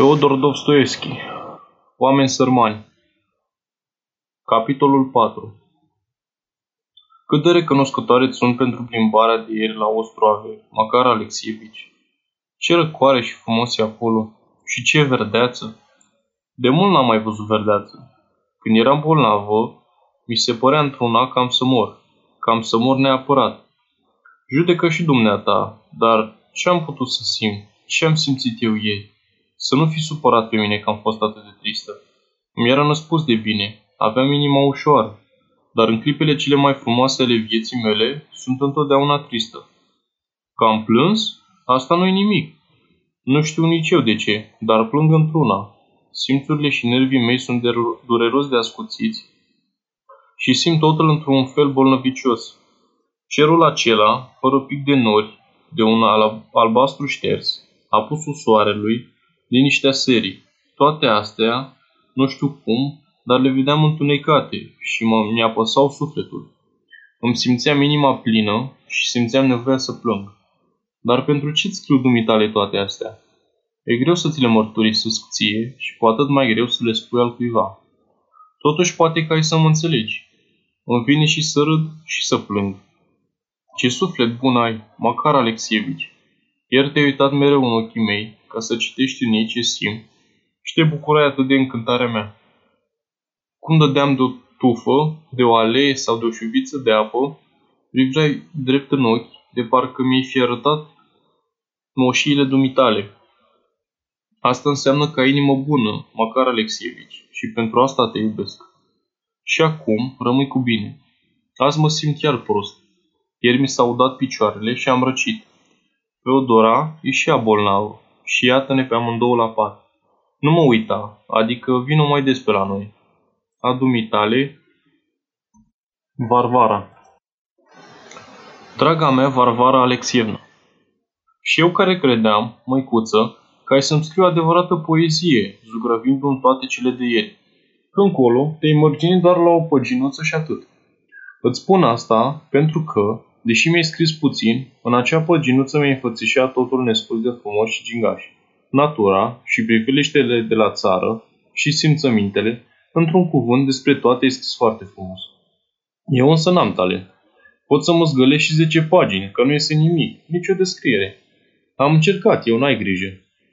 Feodor Dostoevski Oameni sărmani Capitolul 4 Cât de recunoscătoare sunt pentru plimbarea de ieri la Ostroave, Macar Alexievici. Ce răcoare și frumos e acolo și ce verdeață. De mult n-am mai văzut verdeață. Când eram bolnavă, mi se părea într-una cam să mor, cam să mor neapărat. Judecă și dumneata, dar ce am putut să simt, ce am simțit eu ieri? Să nu fi supărat pe mine că am fost atât de tristă. Mi era năspus de bine, aveam inima ușoară, dar în clipele cele mai frumoase ale vieții mele sunt întotdeauna tristă. Că am plâns? Asta nu-i nimic. Nu știu nici eu de ce, dar plâng într-una. Simțurile și nervii mei sunt de dureros de ascuțiți și simt totul într-un fel bolnăvicios. Cerul acela, fără pic de nori, de un albastru șters, apusul soarelui, liniștea serii. Toate astea, nu știu cum, dar le vedeam întunecate și mă, mi-apăsau sufletul. Îmi simțeam inima plină și simțeam nevoia să plâng. Dar pentru ce-ți scriu dumitale toate astea? E greu să ți le mărturisesc ție și cu atât mai greu să le spui al cuiva. Totuși poate că ai să mă înțelegi. Îmi vine și să râd și să plâng. Ce suflet bun ai, Macar Alexievici. Ieri te-ai uitat mereu în ochii mei ca să citești în ei ce simt și te bucurai atât de încântarea mea. Cum dădeam de o tufă, de o alee sau de o șuviță de apă, priveai drept în ochi, de parcă mi-ai fi arătat moșiile dumitale. Asta înseamnă că ai inimă bună, măcar Alexievici, și pentru asta te iubesc. Și acum rămâi cu bine. Azi mă simt chiar prost. Ieri mi s-au dat picioarele și am răcit. Feodora e și ea bolnavă și iată-ne pe amândouă la pat. Nu mă uita, adică vină mai des pe la noi. A dumitale, Varvara. Draga mea, Varvara Alexievna, și eu care credeam, măicuță, că ai să-mi scriu adevărată poezie, zugrăvindu-mi toate cele de ieri. Că încolo te-ai mărgini doar la o păginuță și atât. Îți spun asta pentru că, Deși mi-ai scris puțin, în acea păginuță mi-ai înfățișat totul nespus de frumos și gingaș. Natura și priveliștele de la țară și simțămintele, într-un cuvânt despre toate este foarte frumos. Eu însă n-am talent. Pot să mă zgălesc și 10 pagini, că nu este nimic, nicio descriere. Am încercat, eu n-ai grijă.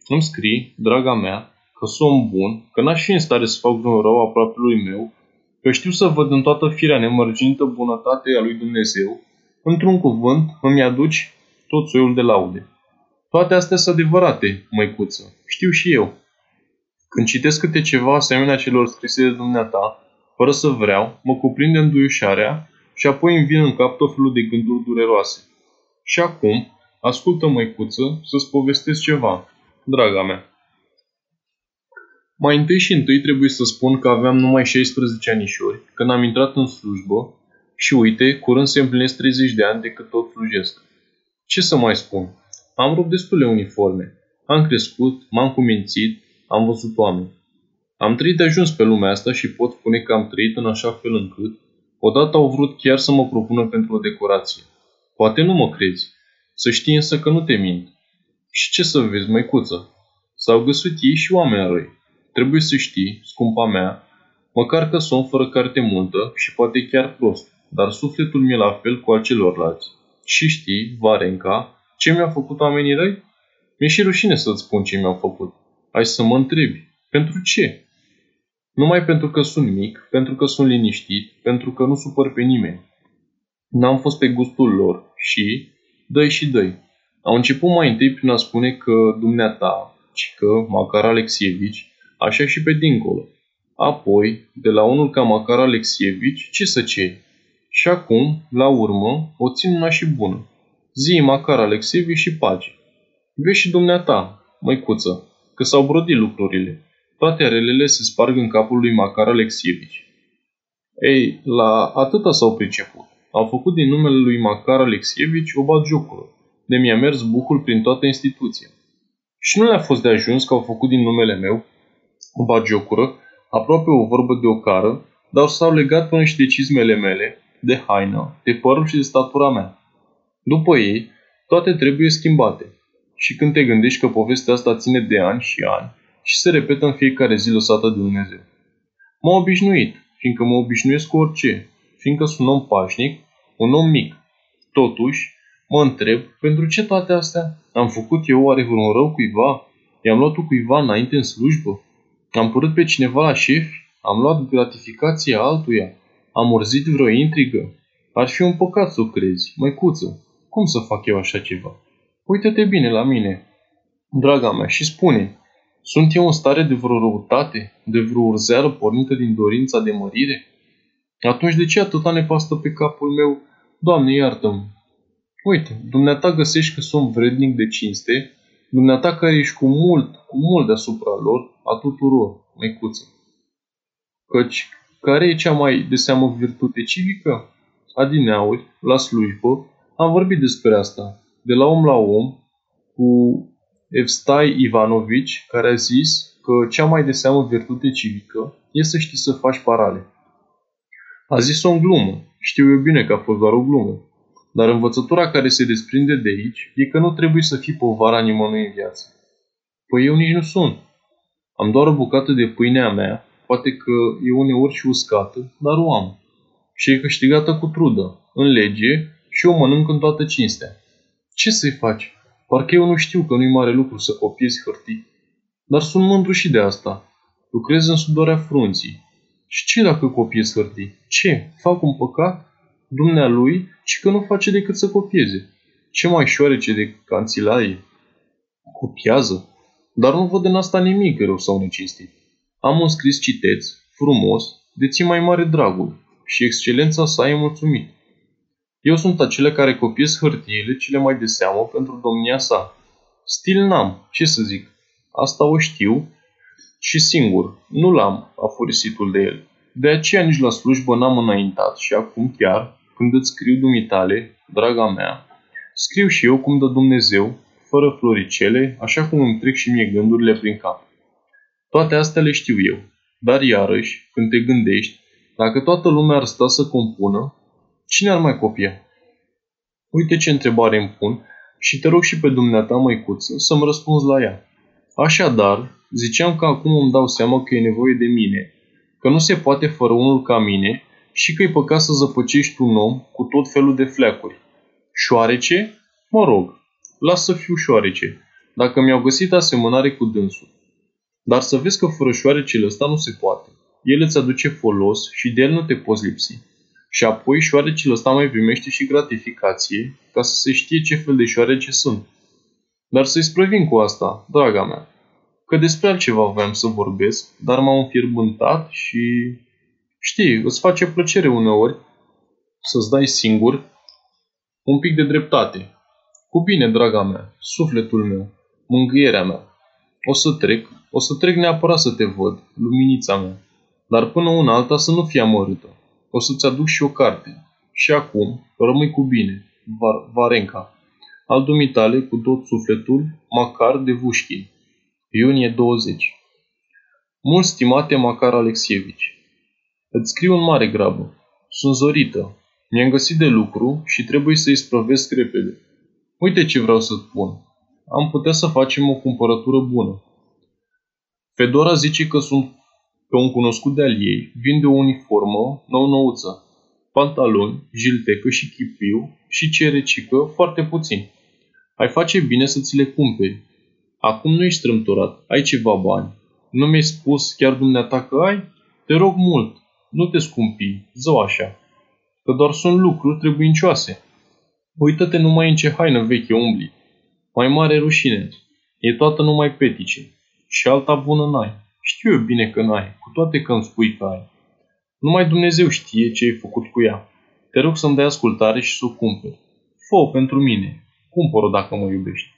Îmi scrii, draga mea, că sunt bun, că n-aș fi în stare să fac vreun rău aproape lui meu, că știu să văd în toată firea nemărginită bunătatea lui Dumnezeu Într-un cuvânt, îmi aduci tot soiul de laude. Toate astea sunt adevărate, măicuță. Știu și eu. Când citesc câte ceva asemenea celor scrise de dumneata, fără să vreau, mă cuprinde înduiușarea și apoi îmi vin în cap tot felul de gânduri dureroase. Și acum, ascultă, măicuță, să-ți povestesc ceva, draga mea. Mai întâi și întâi trebuie să spun că aveam numai 16 anișori când am intrat în slujbă și uite, curând se împlinesc 30 de ani de cât tot slujesc. Ce să mai spun? Am rupt destule uniforme. Am crescut, m-am cumințit, am văzut oameni. Am trăit de ajuns pe lumea asta și pot spune că am trăit în așa fel încât odată au vrut chiar să mă propună pentru o decorație. Poate nu mă crezi. Să știi însă că nu te mint. Și ce să vezi, măicuță? S-au găsit ei și oameni răi. Trebuie să știi, scumpa mea, măcar că sunt fără carte multă și poate chiar prost dar sufletul mi-e la fel cu al celorlalți. Și știi, Varenca, ce mi-au făcut oamenii răi? Mi-e și rușine să-ți spun ce mi-au făcut. Ai să mă întrebi. Pentru ce? Numai pentru că sunt mic, pentru că sunt liniștit, pentru că nu supăr pe nimeni. N-am fost pe gustul lor și, dă și dă Au început mai întâi prin a spune că dumneata, că Macar Alexievici, așa și pe dincolo. Apoi, de la unul ca Macar Alexievici, ce să ceri? Și acum, la urmă, o țin una și bună. Zi Macar Alexevi și pace. Vezi și dumneata, măicuță, că s-au brodit lucrurile. Toate relele se sparg în capul lui Macar Alexievici. Ei, la atâta s-au priceput. Au făcut din numele lui Macar Alexievici o batjocură, de mi-a mers bucul prin toată instituția. Și nu le-a fost de ajuns că au făcut din numele meu o batjocură, aproape o vorbă de o cară, dar s-au legat până și de cizmele mele, de haină, de părul și de statura mea. După ei, toate trebuie schimbate. Și când te gândești că povestea asta ține de ani și ani și se repetă în fiecare zi lăsată de Dumnezeu. M-am obișnuit, fiindcă mă obișnuiesc cu orice, fiindcă sunt un om pașnic, un om mic. Totuși, mă întreb, pentru ce toate astea? Am făcut eu oare vreun rău cuiva? I-am luat cuiva înainte în slujbă? Am părât pe cineva la șef? Am luat gratificația altuia? Am urzit vreo intrigă? Ar fi un păcat să o crezi, măicuță. Cum să fac eu așa ceva? Uită-te bine la mine, draga mea, și spune, sunt eu în stare de vreo răutate, de vreo urzeală pornită din dorința de mărire? Atunci de ce atâta nepastă pe capul meu? Doamne, iartă-mă! Uite, dumneata găsești că sunt vrednic de cinste, dumneata care ești cu mult, cu mult deasupra lor, a tuturor, măicuță. Căci, care e cea mai de seamă virtute civică? Adineauri, la slujbă, am vorbit despre asta, de la om la om, cu Evstai Ivanovici, care a zis că cea mai de seamă virtute civică e să știi să faci parale. A zis-o în glumă. Știu eu bine că a fost doar o glumă. Dar învățătura care se desprinde de aici e că nu trebuie să fii povara nimănui în viață. Păi eu nici nu sunt. Am doar o bucată de pâine a mea, poate că e uneori și uscată, dar o am. Și e câștigată cu trudă, în lege și o mănânc în toată cinstea. Ce să-i faci? Parcă eu nu știu că nu-i mare lucru să copiezi hârtii. Dar sunt mândru și de asta. Lucrez în sudoarea frunții. Și ce dacă copiez hârtii? Ce? Fac un păcat? Dumnealui și că nu face decât să copieze. Ce mai șoarece de canțilaie? Copiază. Dar nu văd în asta nimic rău sau necinstit. Am un scris citeț, frumos, de ți mai mare dragul și excelența sa e mulțumit. Eu sunt acele care copiez hârtiile cele mai de seamă pentru domnia sa. Stil n-am, ce să zic. Asta o știu și singur, nu l-am afurisitul de el. De aceea nici la slujbă n-am înaintat și acum chiar, când îți scriu dumitale, draga mea, scriu și eu cum dă Dumnezeu, fără floricele, așa cum îmi trec și mie gândurile prin cap. Toate astea le știu eu, dar iarăși, când te gândești, dacă toată lumea ar sta să compună, cine ar mai copia? Uite ce întrebare îmi pun și te rog și pe dumneata, măicuță, să-mi răspunzi la ea. Așadar, ziceam că acum îmi dau seama că e nevoie de mine, că nu se poate fără unul ca mine și că e păcat să zăpăcești un om cu tot felul de fleacuri. Șoarece? Mă rog, las să fiu șoarece, dacă mi-au găsit asemănare cu dânsul. Dar să vezi că fără șoarecele ăsta nu se poate. El îți aduce folos și de el nu te poți lipsi. Și apoi șoarecele ăsta mai primește și gratificație ca să se știe ce fel de șoarece sunt. Dar să-i sprăvin cu asta, draga mea, că despre altceva voiam să vorbesc, dar m-am înfierbântat și... Știi, îți face plăcere uneori să-ți dai singur un pic de dreptate. Cu bine, draga mea, sufletul meu, mângâierea mea. O să trec, o să trec neapărat să te văd, luminița mea. Dar până una alta să nu fie amărâtă. O să-ți aduc și o carte. Și acum, rămâi cu bine, Var- Varenca. Al dumitale cu tot sufletul, Macar de Vușchin. Iunie 20. Mult stimate Macar Alexievici, îți scriu în mare grabă. Sunt zorită. Mi-am găsit de lucru și trebuie să-i sprăvesc repede. Uite ce vreau să spun. Am putea să facem o cumpărătură bună. Fedora zice că sunt că un cunoscut de-al ei vinde o uniformă nou-nouță, pantaloni, jiltecă și chipiu și cerecică foarte puțin. Ai face bine să ți le cumperi. Acum nu ești strâmtorat, ai ceva bani. Nu mi-ai spus chiar dumneata că ai? Te rog mult, nu te scumpi, zău așa. Că doar sunt lucruri trebuincioase. Uită-te numai în ce haină veche umbli. Mai mare rușine. E toată numai petice. Și alta bună n-ai. Știu eu bine că n-ai, cu toate că îmi spui că ai. Numai Dumnezeu știe ce ai făcut cu ea. Te rog să-mi dai ascultare și să o cumperi. fă pentru mine. Cumpăr-o dacă mă iubești.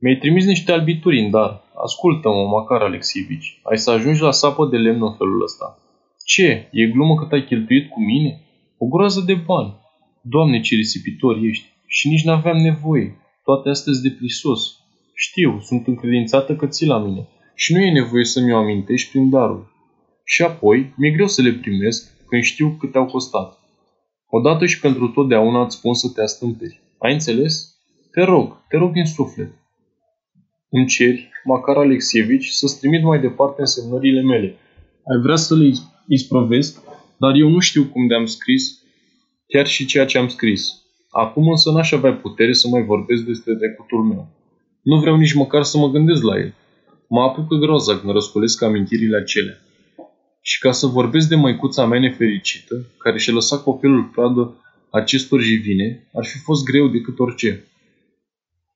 Mi-ai trimis niște albituri în dar. Ascultă-mă, Macar Alexivici. Ai să ajungi la sapă de lemn în felul ăsta. Ce? E glumă că te-ai cheltuit cu mine? O groază de bani. Doamne, ce risipitor ești. Și nici n-aveam nevoie. Toate astea de prisos. Știu, sunt încredințată că ții la mine și nu e nevoie să mi-o amintești prin darul. Și apoi, mi-e greu să le primesc când știu cât au costat. Odată și pentru totdeauna îți spun să te astâmperi. Ai înțeles? Te rog, te rog din suflet. Îmi ceri, Macar Alexievici, să-ți trimit mai departe însemnările mele. Ai vrea să le isprăvesc, dar eu nu știu cum de-am scris chiar și ceea ce am scris. Acum însă n-aș avea putere să mai vorbesc despre trecutul meu. Nu vreau nici măcar să mă gândesc la el. Mă apucă groza când răscolesc amintirile acelea. Și ca să vorbesc de măicuța mea nefericită, care și-a lăsat copilul pradă acestor jivine, ar fi fost greu decât orice.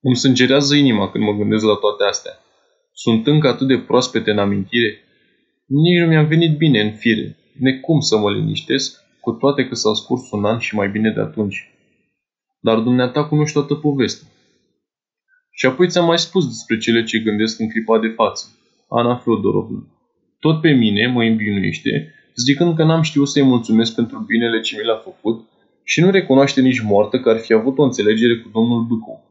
Îmi sângerează inima când mă gândesc la toate astea. Sunt încă atât de proaspete în amintire. Nici nu mi-am venit bine în fire, necum să mă liniștesc, cu toate că s-a scurs un an și mai bine de atunci. Dar dumneata cunoști toată povestea. Și apoi ți-am mai spus despre cele ce gândesc în clipa de față. Ana Fyodorovna. Tot pe mine mă îmbinuiește, zicând că n-am știut să-i mulțumesc pentru binele ce mi l-a făcut și nu recunoaște nici moartă că ar fi avut o înțelegere cu domnul Bâcu.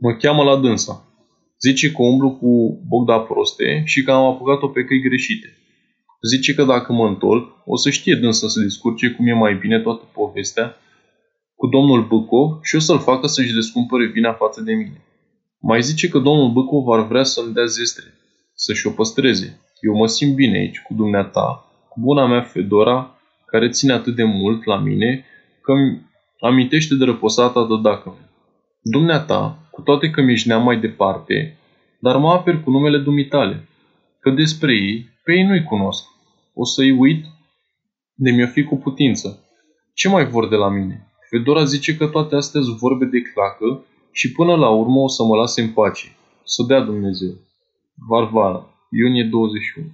Mă cheamă la dânsa. Zice că umblu cu Bogda proste și că am apucat-o pe căi greșite. Zice că dacă mă întorc, o să știe dânsa să descurce cum e mai bine toată povestea cu domnul Bâcov și o să-l facă să-și descumpăre vina față de mine. Mai zice că domnul Bâcov ar vrea să-mi dea zestre, să-și o păstreze. Eu mă simt bine aici, cu dumneata, cu buna mea Fedora, care ține atât de mult la mine, că îmi amintește de răposata dodacă mea. Dumneata, cu toate că mi-ești neam mai departe, dar mă aper cu numele dumitale, că despre ei, pe ei nu-i cunosc. O să-i uit de mi-o fi cu putință. Ce mai vor de la mine? Fedora zice că toate astea sunt vorbe de clacă și până la urmă o să mă lase în pace. Să dea Dumnezeu. Varvara, iunie 21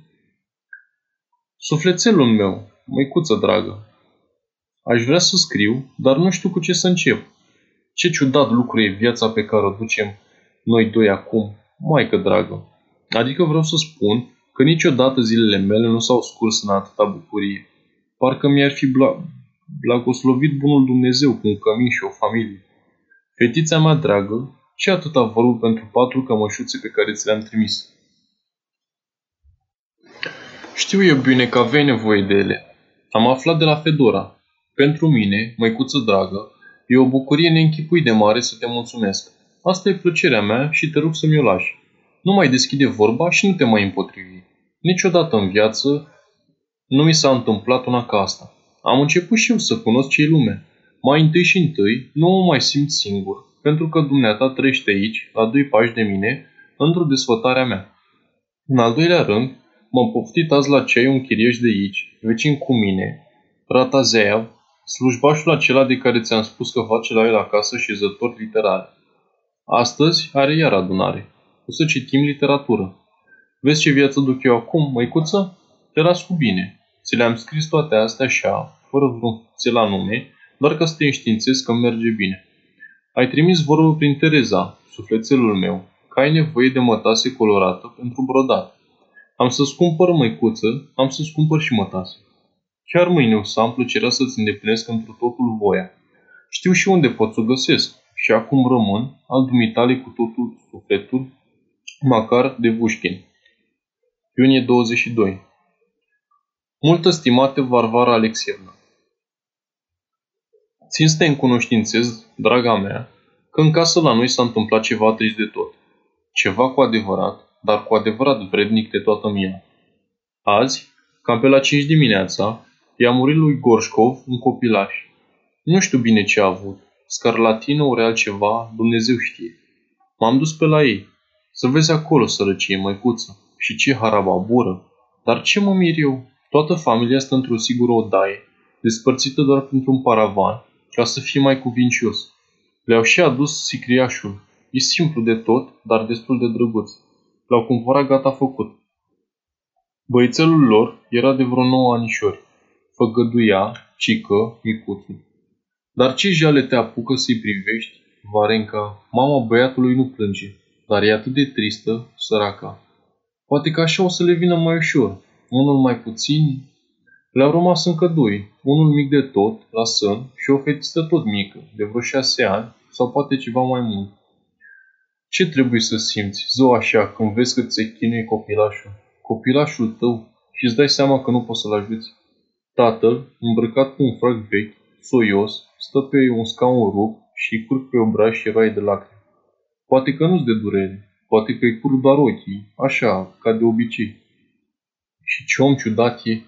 Sufletelul meu, măicuță dragă, aș vrea să scriu, dar nu știu cu ce să încep. Ce ciudat lucru e viața pe care o ducem noi doi acum, maică dragă. Adică vreau să spun că niciodată zilele mele nu s-au scurs în atâta bucurie. Parcă mi-ar fi bla- blagoslovit bunul Dumnezeu cu un cămin și o familie. Fetița mea dragă, ce atâta vorbă pentru patru cămășuțe pe care ți le-am trimis? Știu eu bine că aveai nevoie de ele. Am aflat de la Fedora. Pentru mine, măicuță dragă, e o bucurie neînchipui de mare să te mulțumesc. Asta e plăcerea mea și te rog să mi-o lași. Nu mai deschide vorba și nu te mai împotrivi. Niciodată în viață nu mi s-a întâmplat una ca asta. Am început și eu să cunosc ce lume. Mai întâi și întâi, nu mă mai simt singur, pentru că dumneata trăiește aici, la doi pași de mine, într-o desfătare a mea. În al doilea rând, m-am poftit azi la ceai un chirieș de aici, vecin cu mine, Ratazeav, slujbașul acela de care ți-am spus că face la el acasă și zător literar. Astăzi are iar adunare. O să citim literatură. Vezi ce viață duc eu acum, măicuță? Te las cu bine. Ți le-am scris toate astea așa, fără vreun ți la nume, doar ca să te înștiințezi că merge bine. Ai trimis vorbă prin Tereza, sufletelul meu, că ai nevoie de mătase colorată pentru brodat. Am să-ți cumpăr măicuță, am să-ți cumpăr și mătase. Chiar mâine o să am plăcerea să-ți îndeplinesc într totul voia. Știu și unde pot să o găsesc și acum rămân al dumitale cu totul sufletul, Macar de Vușkin. Iunie 22 Multă stimate Varvara Alexievna, Țin să te încunoștințez, draga mea, că în casă la noi s-a întâmplat ceva trist de tot. Ceva cu adevărat, dar cu adevărat vrednic de toată mia. Azi, cam pe la 5 dimineața, i-a murit lui Gorșcov un copilaș. Nu știu bine ce a avut. Scarlatină ori altceva, Dumnezeu știe. M-am dus pe la ei. Să vezi acolo sărăcie, măicuță. Și ce harababură. Dar ce mă mir eu? Toată familia stă într-o sigură odaie, despărțită doar printr-un paravan, ca să fie mai cuvincios. Le-au și adus sicriașul. E simplu de tot, dar destul de drăguț. L-au cumpărat gata făcut. Băițelul lor era de vreo nouă anișori. Făgăduia, cică, micuțul. Dar ce jale te apucă să-i privești? Varenca, mama băiatului nu plânge, dar e atât de tristă, săraca. Poate că așa o să le vină mai ușor, unul mai puțin. Le-au rămas încă doi, unul mic de tot, la sân, și o fetiță tot mică, de vreo șase ani, sau poate ceva mai mult. Ce trebuie să simți, zău așa, când vezi că ți-e chinuie copilașul? Copilașul tău și îți dai seama că nu poți să-l ajuți. Tatăl, îmbrăcat cu un frac vechi, soios, stă pe un scaun rupt și curg pe obraz și rai de lacrimi. Poate că nu-ți de durere, Poate că îi curg doar ochii, așa, ca de obicei. Și ce om ciudat e.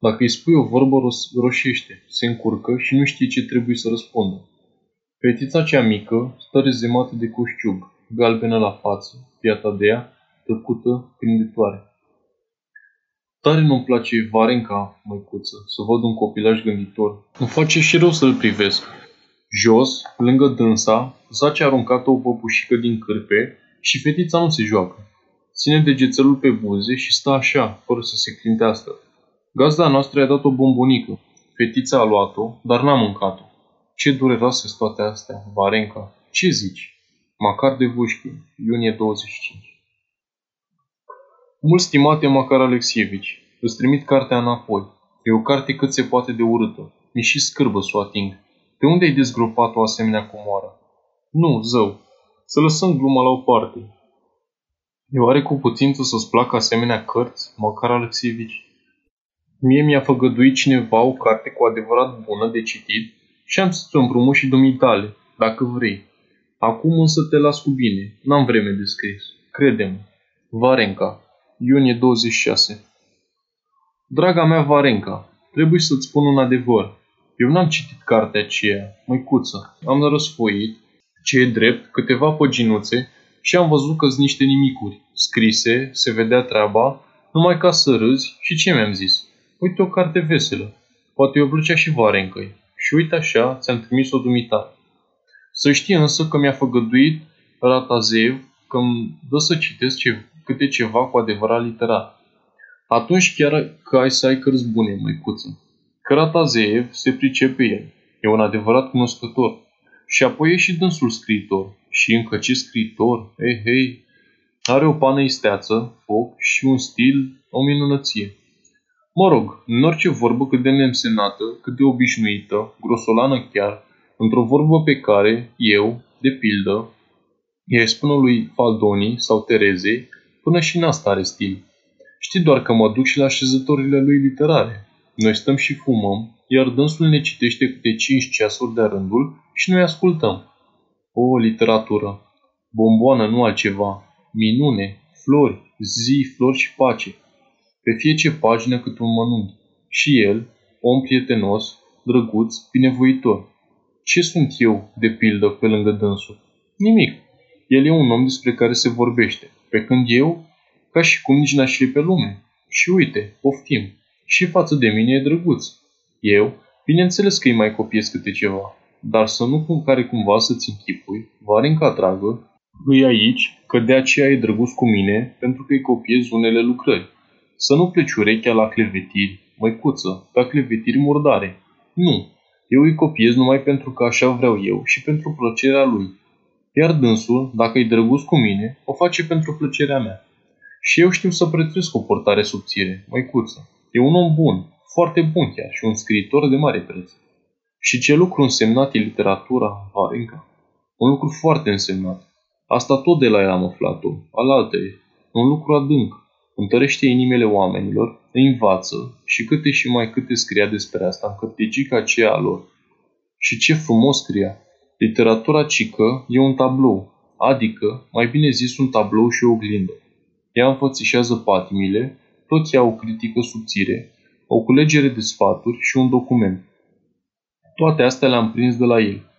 Dacă îi spui o vorbă, roșește, se încurcă și nu știe ce trebuie să răspundă. Fetița cea mică stă rezemată de coșciug, galbenă la față, piata de ea, tăcută, prinditoare. Tare nu-mi place Varenca, măicuță, să văd un copilaj gânditor. Îmi face și rău să-l privesc. Jos, lângă dânsa, zace aruncată o păpușică din cârpe și fetița nu se joacă. Ține degețelul pe buze și stă așa, fără să se clintească. Gazda noastră i-a dat o bombonică. Fetița a luat-o, dar n-a mâncat-o. Ce dureroase sunt toate astea, Varenca. Ce zici? Macar de Vușchi, iunie 25. Mult stimate Macar Alexievici, îți trimit cartea înapoi. E o carte cât se poate de urâtă. Mi și scârbă să o ating. De unde ai dezgropat o asemenea comoară? Nu, zău. Să lăsăm gluma la o parte. E oare cu putință să-ți placă asemenea cărți, Macar Alexievici? Mie mi-a făgăduit cineva o carte cu adevărat bună de citit și am să-ți o împrumut și dumitale, dacă vrei. Acum însă te las cu bine, n-am vreme de scris. Crede-mă. Varenca, iunie 26 Draga mea Varenca, trebuie să-ți spun un adevăr. Eu n-am citit cartea aceea, măicuță. Am răsfoit, ce e drept, câteva păginuțe și am văzut că sunt niște nimicuri. Scrise, se vedea treaba, numai ca să râzi și ce mi-am zis? Uite o carte veselă. Poate i-o plăcea și Varencăi. Și uite așa, ți-am trimis-o dumita. Să știi însă că mi-a făgăduit Ratazev că îmi dă să citesc ce, câte ceva cu adevărat literar. Atunci chiar că ai să ai cărți bune, măicuță. Că Ratazeev se pricepe el. E un adevărat cunoscător. Și apoi e și dânsul scriitor. Și încă ce scriitor, ei, hei, are o pană isteață, foc și un stil, o minunăție. Mă rog, în orice vorbă cât de neînsemnată, cât de obișnuită, grosolană chiar, într-o vorbă pe care eu, de pildă, i spune lui Faldoni sau Terezei, până și în asta are stil. Știi doar că mă duc și la așezătorile lui literare. Noi stăm și fumăm, iar dânsul ne citește câte cinci ceasuri de rândul și noi ascultăm. O, literatură! Bomboană, nu altceva. Minune, flori, zi, flori și pace. Pe fiecare pagină cât un mănunchi. Și el, om prietenos, drăguț, binevoitor. Ce sunt eu, de pildă, pe lângă dânsul? Nimic. El e un om despre care se vorbește, pe când eu, ca și cum nici n-aș fi pe lume. Și uite, poftim. Și față de mine e drăguț. Eu, bineînțeles că îi mai copiez câte ceva, dar să nu cum care cumva să-ți închipui, Varinca dragă, îi aici, că de aceea e drăguț cu mine, pentru că îi copiez unele lucrări. Să nu pleci urechea la clevetiri, măicuță, ca clevetiri murdare. Nu, eu îi copiez numai pentru că așa vreau eu și pentru plăcerea lui. Iar dânsul, dacă e drăguț cu mine, o face pentru plăcerea mea. Și eu știu să prețuiesc o portare subțire, măicuță. E un om bun, foarte bun chiar și un scriitor de mare preț. Și ce lucru însemnat e literatura, Varenca? Un lucru foarte însemnat. Asta tot de la el am aflat-o, alaltă e. Un lucru adânc. Întărește inimile oamenilor, îi învață și câte și mai câte scria despre asta în cărticica aceea a lor. Și ce frumos scria! Literatura cică e un tablou, adică, mai bine zis, un tablou și o oglindă. Ea înfățișează patimile, tot ea o critică subțire, o culegere de sfaturi și un document. Toate astea le-am prins de la el.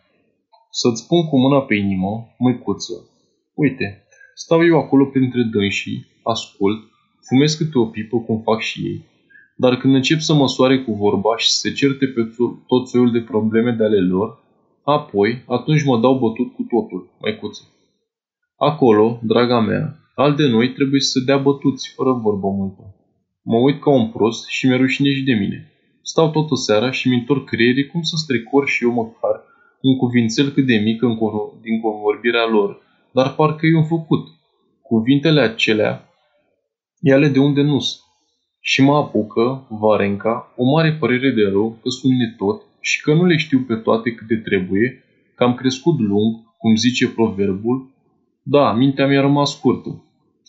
Să-ți spun cu mâna pe inimă, măicuță, uite, stau eu acolo printre dânsii, ascult, fumez câte o pipă cum fac și ei, dar când încep să măsoare cu vorba și să se certe pe tot soiul de probleme de ale lor, apoi, atunci mă dau bătut cu totul, măicuță. Acolo, draga mea, al de noi trebuie să se dea bătuți, fără vorbă multă. Mă uit ca un prost și mi-e rușine și de mine. Stau toată seara și mi întorc creierii cum să strecor și eu măcar un cuvințel cât de mic în din convorbirea lor, dar parcă i-am făcut. Cuvintele acelea, ele de unde nu Și mă apucă, Varenca, o mare părere de rău că sunt netot și că nu le știu pe toate câte trebuie, că am crescut lung, cum zice proverbul, da, mintea mi-a rămas scurtă.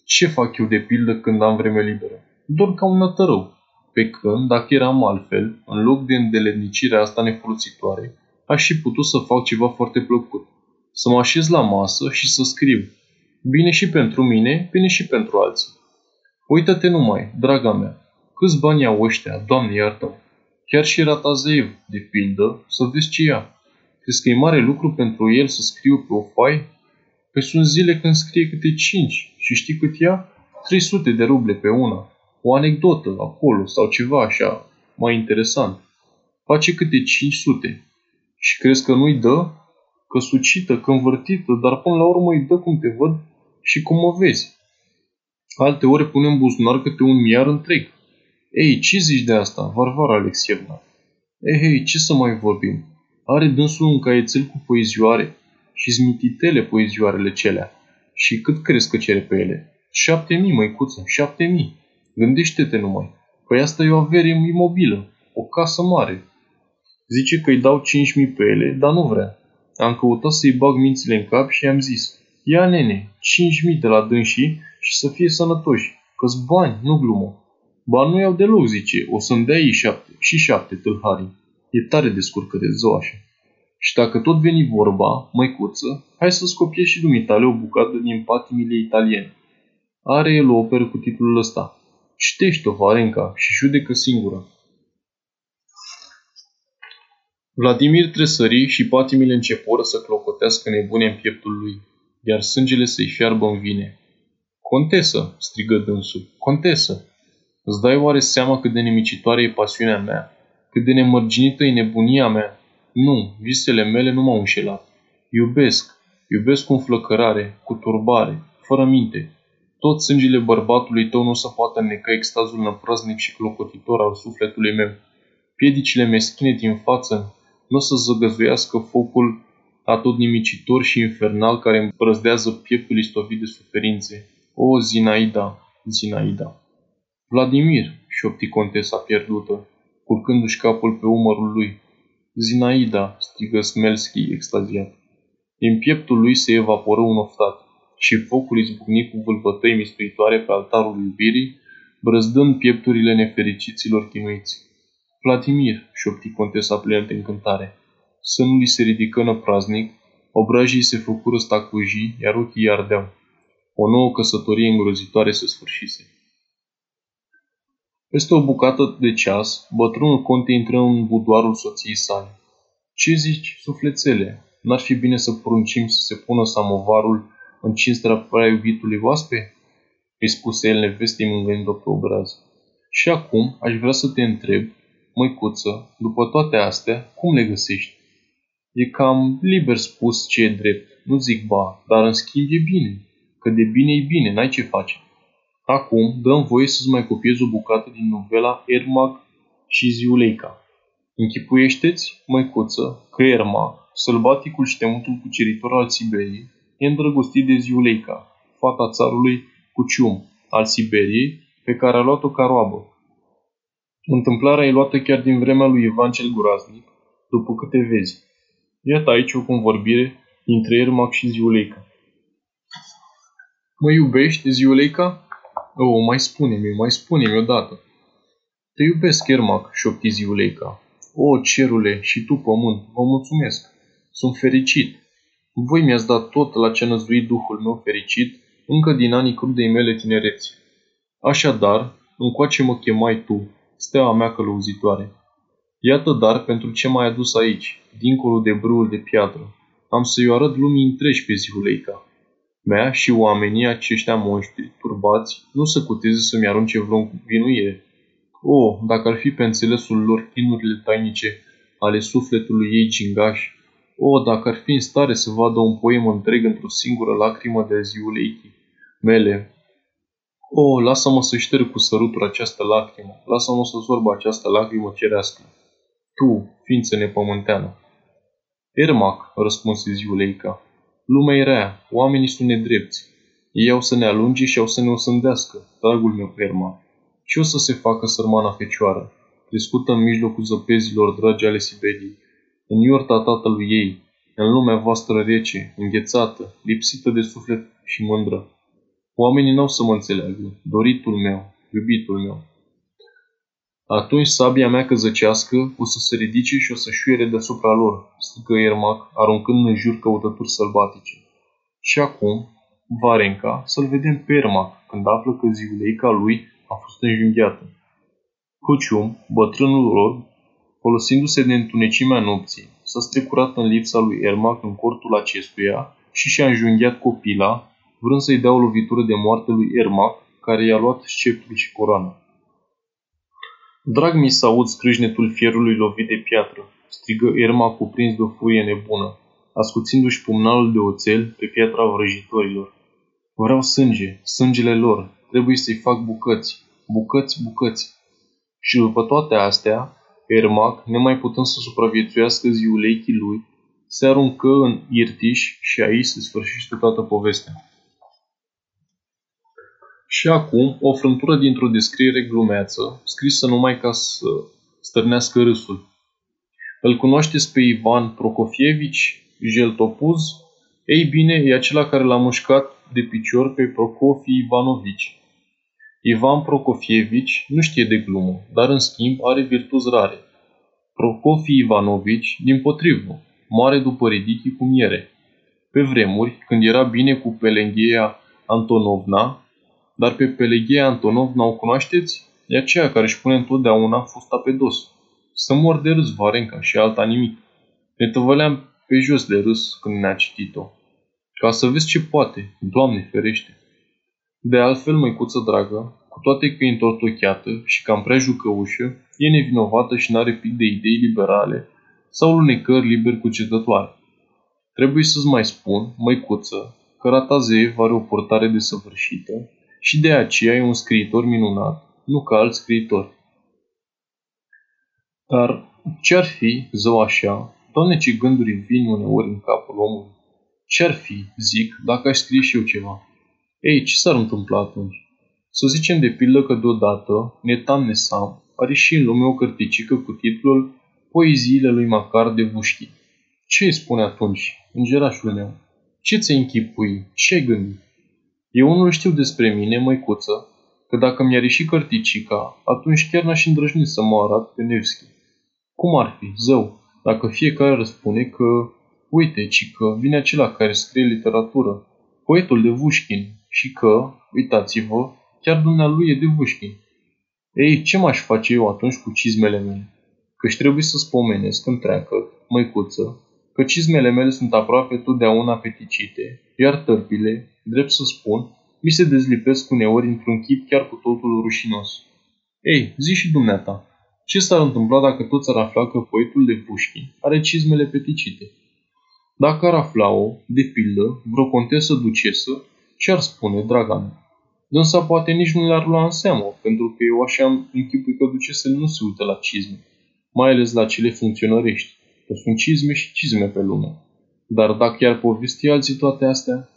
Ce fac eu de pildă când am vreme liberă? Doar ca un nătărău. Pe când, dacă eram altfel, în loc de îndeletnicirea asta nefolositoare, aș fi putut să fac ceva foarte plăcut. Să mă așez la masă și să scriu. Bine și pentru mine, bine și pentru alții. Uită-te numai, draga mea, câți bani au ăștia, Doamne iartă Chiar și Ratazeiv, de pildă, să vezi ce ia. Crezi că e mare lucru pentru el să scriu pe o foaie? Păi sunt zile când scrie câte cinci și știi cât ia? 300 de ruble pe una. O anecdotă acolo sau ceva așa mai interesant. Face câte 500. Și crezi că nu-i dă? Că sucită, că învârtită, dar până la urmă îi dă cum te văd și cum mă vezi. Alte ore punem buzunar câte un miar întreg. Ei, ce zici de asta, Varvara Alexievna? Ei, hei, ce să mai vorbim? Are dânsul un caietel cu poezioare și zmititele poezioarele celea. Și cât crezi că cere pe ele? Șapte mii, măicuță, șapte mii. Gândește-te numai. Păi asta e o avere imobilă, o casă mare. Zice că îi dau cinci mii pe ele, dar nu vrea. Am căutat să-i bag mințile în cap și i-am zis, ia nene, cinci mii de la dânsii și să fie sănătoși, că bani, nu glumă. Ba nu iau deloc, zice, o să-mi dea ei șapte, și șapte tâlharii. E tare descurcă de zoașă. Și dacă tot veni vorba, măicuță, hai să scopiezi și dumitale o bucată din patimile italiene. Are el o operă cu titlul ăsta. Citește-o, Varenca, și judecă singură. Vladimir tresări și patimile începură să clocotească nebune în pieptul lui, iar sângele să-i fiarbă în vine. Contesă, strigă dânsul, contesă, Îți dai oare seama cât de nemicitoare e pasiunea mea? Cât de nemărginită e nebunia mea? Nu, visele mele nu m-au înșelat. Iubesc, iubesc cu înflăcărare, cu turbare, fără minte. Tot sângele bărbatului tău nu o să poată înneca extazul năpraznic și clocotitor al sufletului meu. Piedicile meschine din față nu o să zăgăzuiască focul atot nimicitor și infernal care împrăzdează pieptul istovit de suferințe. O, Zinaida, Zinaida! Vladimir, șopti contesa pierdută, culcându-și capul pe umărul lui. Zinaida, strigă Smelski extaziat. Din pieptul lui se evaporă un oftat și focul izbucni cu vâlvătăi mistuitoare pe altarul iubirii, brăzdând piepturile nefericiților chinuiți. Vladimir, șopti contesa plină de încântare. Sânul îi se ridică năpraznic, obrajii se făcură stacujii, iar ochii ardeau. O nouă căsătorie îngrozitoare se sfârșise. Peste o bucată de ceas, bătrânul conte intră în budoarul soției sale. Ce zici, sufletele? N-ar fi bine să poruncim să se pună samovarul în cinstea prea iubitului oaspe? Îi spuse el nevestei mângâind-o pe obraz. Și acum aș vrea să te întreb, măicuță, după toate astea, cum le găsești? E cam liber spus ce e drept, nu zic ba, dar în schimb e bine, că de bine e bine, n-ai ce face. Acum, dăm voie să-ți mai copiez o bucată din novela Ermac și Ziuleica. Închipuiește-ți, măicuță, că Ermac, sălbaticul și temutul cuceritor al Siberiei, e îndrăgostit de Ziuleica, fata țarului Cucium, al Siberiei, pe care a luat-o ca roabă. Întâmplarea e luată chiar din vremea lui Ivan cel Guraznic, după câte vezi. Iată aici o convorbire dintre Ermac și Ziuleica. Mă iubești, Ziuleica? O, mai spune-mi, mai spune-mi odată. Te iubesc, Ermac, șopti Ziuleica. O, cerule, și tu, pământ, vă mulțumesc. Sunt fericit. Voi mi-ați dat tot la ce năzuit Duhul meu fericit, încă din anii crudei mele tinereți. Așadar, încoace mă chemai tu, steaua mea călăuzitoare. Iată dar pentru ce m-ai adus aici, dincolo de brâul de piatră. Am să-i arăt lumii întregi pe Ziuleica mea și oamenii aceștia monștri, turbați, nu să cuteze să-mi arunce vreo vinuire. O, oh, dacă ar fi pe înțelesul lor chinurile tainice ale sufletului ei cingaș, o, oh, dacă ar fi în stare să vadă un poem întreg într-o singură lacrimă de ziuleichi mele. O, oh, lasă-mă să șterg cu sărutul această lacrimă, lasă-mă să sorbă această lacrimă cerească. Tu, ființă nepământeană. Ermac, răspunse ziuleica, Lumea e rea, oamenii sunt nedrepți. Ei au să ne alunge și au să ne osândească, dragul meu Perma. Și o să se facă sărmana fecioară, crescută în mijlocul zăpezilor dragi ale Siberiei, în iorta tatălui ei, în lumea voastră rece, înghețată, lipsită de suflet și mândră. Oamenii n-au să mă înțeleagă, doritul meu, iubitul meu. Atunci sabia mea căzăcească o să se ridice și o să șuiere deasupra lor, strigă Ermac, aruncând în jur căutături sălbatice. Și acum, Varenca să-l vedem pe Ermac când află că ziuleica lui a fost înjunghiată. Hocium, bătrânul lor, folosindu-se de întunecimea nopții, s-a strecurat în lipsa lui Ermac în cortul acestuia și și-a înjunghiat copila, vrând să-i dea o lovitură de moarte lui Ermac, care i-a luat sceptrul și coroana. Drag mi să aud scrâșnetul fierului lovit de piatră, strigă Erma cuprins de o furie nebună, ascuțindu-și pumnalul de oțel pe piatra vrăjitorilor. Vreau sânge, sângele lor, trebuie să-i fac bucăți, bucăți, bucăți. Și după toate astea, Ermac, nemai putând să supraviețuiască ziulechii lui, se aruncă în Irtiș și aici se sfârșește toată povestea. Și acum, o frântură dintr-o descriere glumeață, scrisă numai ca să stârnească râsul. Îl cunoașteți pe Ivan Prokofievici, Jeltopuz? Ei bine, e acela care l-a mușcat de picior pe Prokofi Ivanovici. Ivan Prokofievici nu știe de glumă, dar în schimb are virtuți rare. Prokofi Ivanovici, din potrivă, moare după ridichii cu miere. Pe vremuri, când era bine cu Pelenghia Antonovna, dar pe Peleghia Antonovna o cunoașteți? E aceea care își pune întotdeauna fusta pe dos. Să mor de râs Varenca și alta nimic. Ne tăvăleam pe jos de râs când ne-a citit-o. Ca să vezi ce poate, Doamne ferește. De altfel, măicuță dragă, cu toate că e întortocheată și cam prea jucăușă, e nevinovată și n-are pic de idei liberale sau lunecări liber cugetătoare. Trebuie să-ți mai spun, măicuță, că Ratazeev are o portare desăvârșită și de aceea e un scriitor minunat, nu ca alți scriitori. Dar ce-ar fi, zău așa, doamne ce gânduri vin uneori în capul omului? Ce-ar fi, zic, dacă aș scrie și eu ceva? Ei, ce s-ar întâmpla atunci? Să zicem de pildă că deodată, Netan Nesam are și în lume o cărticică cu titlul Poeziile lui Macar de Vușchi. Ce îi spune atunci, îngerașul meu? Ce ți-ai închipui? Ce ai gândit? Eu unul știu despre mine, măicuță, că dacă mi-ar ieși cărticica, atunci chiar n-aș îndrăjni să mă arat pe Nevski. Cum ar fi, zău, dacă fiecare răspune că, uite, ci că vine acela care scrie literatură, poetul de Vușkin, și că, uitați-vă, chiar dumnealui e de Vușkin. Ei, ce m-aș face eu atunci cu cizmele mele? Căci trebuie să spomenesc întreagă, măicuță, că cizmele mele sunt aproape totdeauna peticite, iar tălpile, drept să spun, mi se dezlipesc uneori într-un chip chiar cu totul rușinos. Ei, zi și dumneata, ce s-ar întâmpla dacă toți ar afla că poetul de Pușkin are cizmele peticite? Dacă ar afla-o, de pildă, vreo contesă ducesă, ce ar spune, draga mea? Însă poate nici nu le-ar lua în seamă, pentru că eu așa am închipui că ducesele nu se uită la cizme, mai ales la cele funcționărești, că sunt cizme și cizme pe lume. Dar dacă i-ar povesti alții toate astea,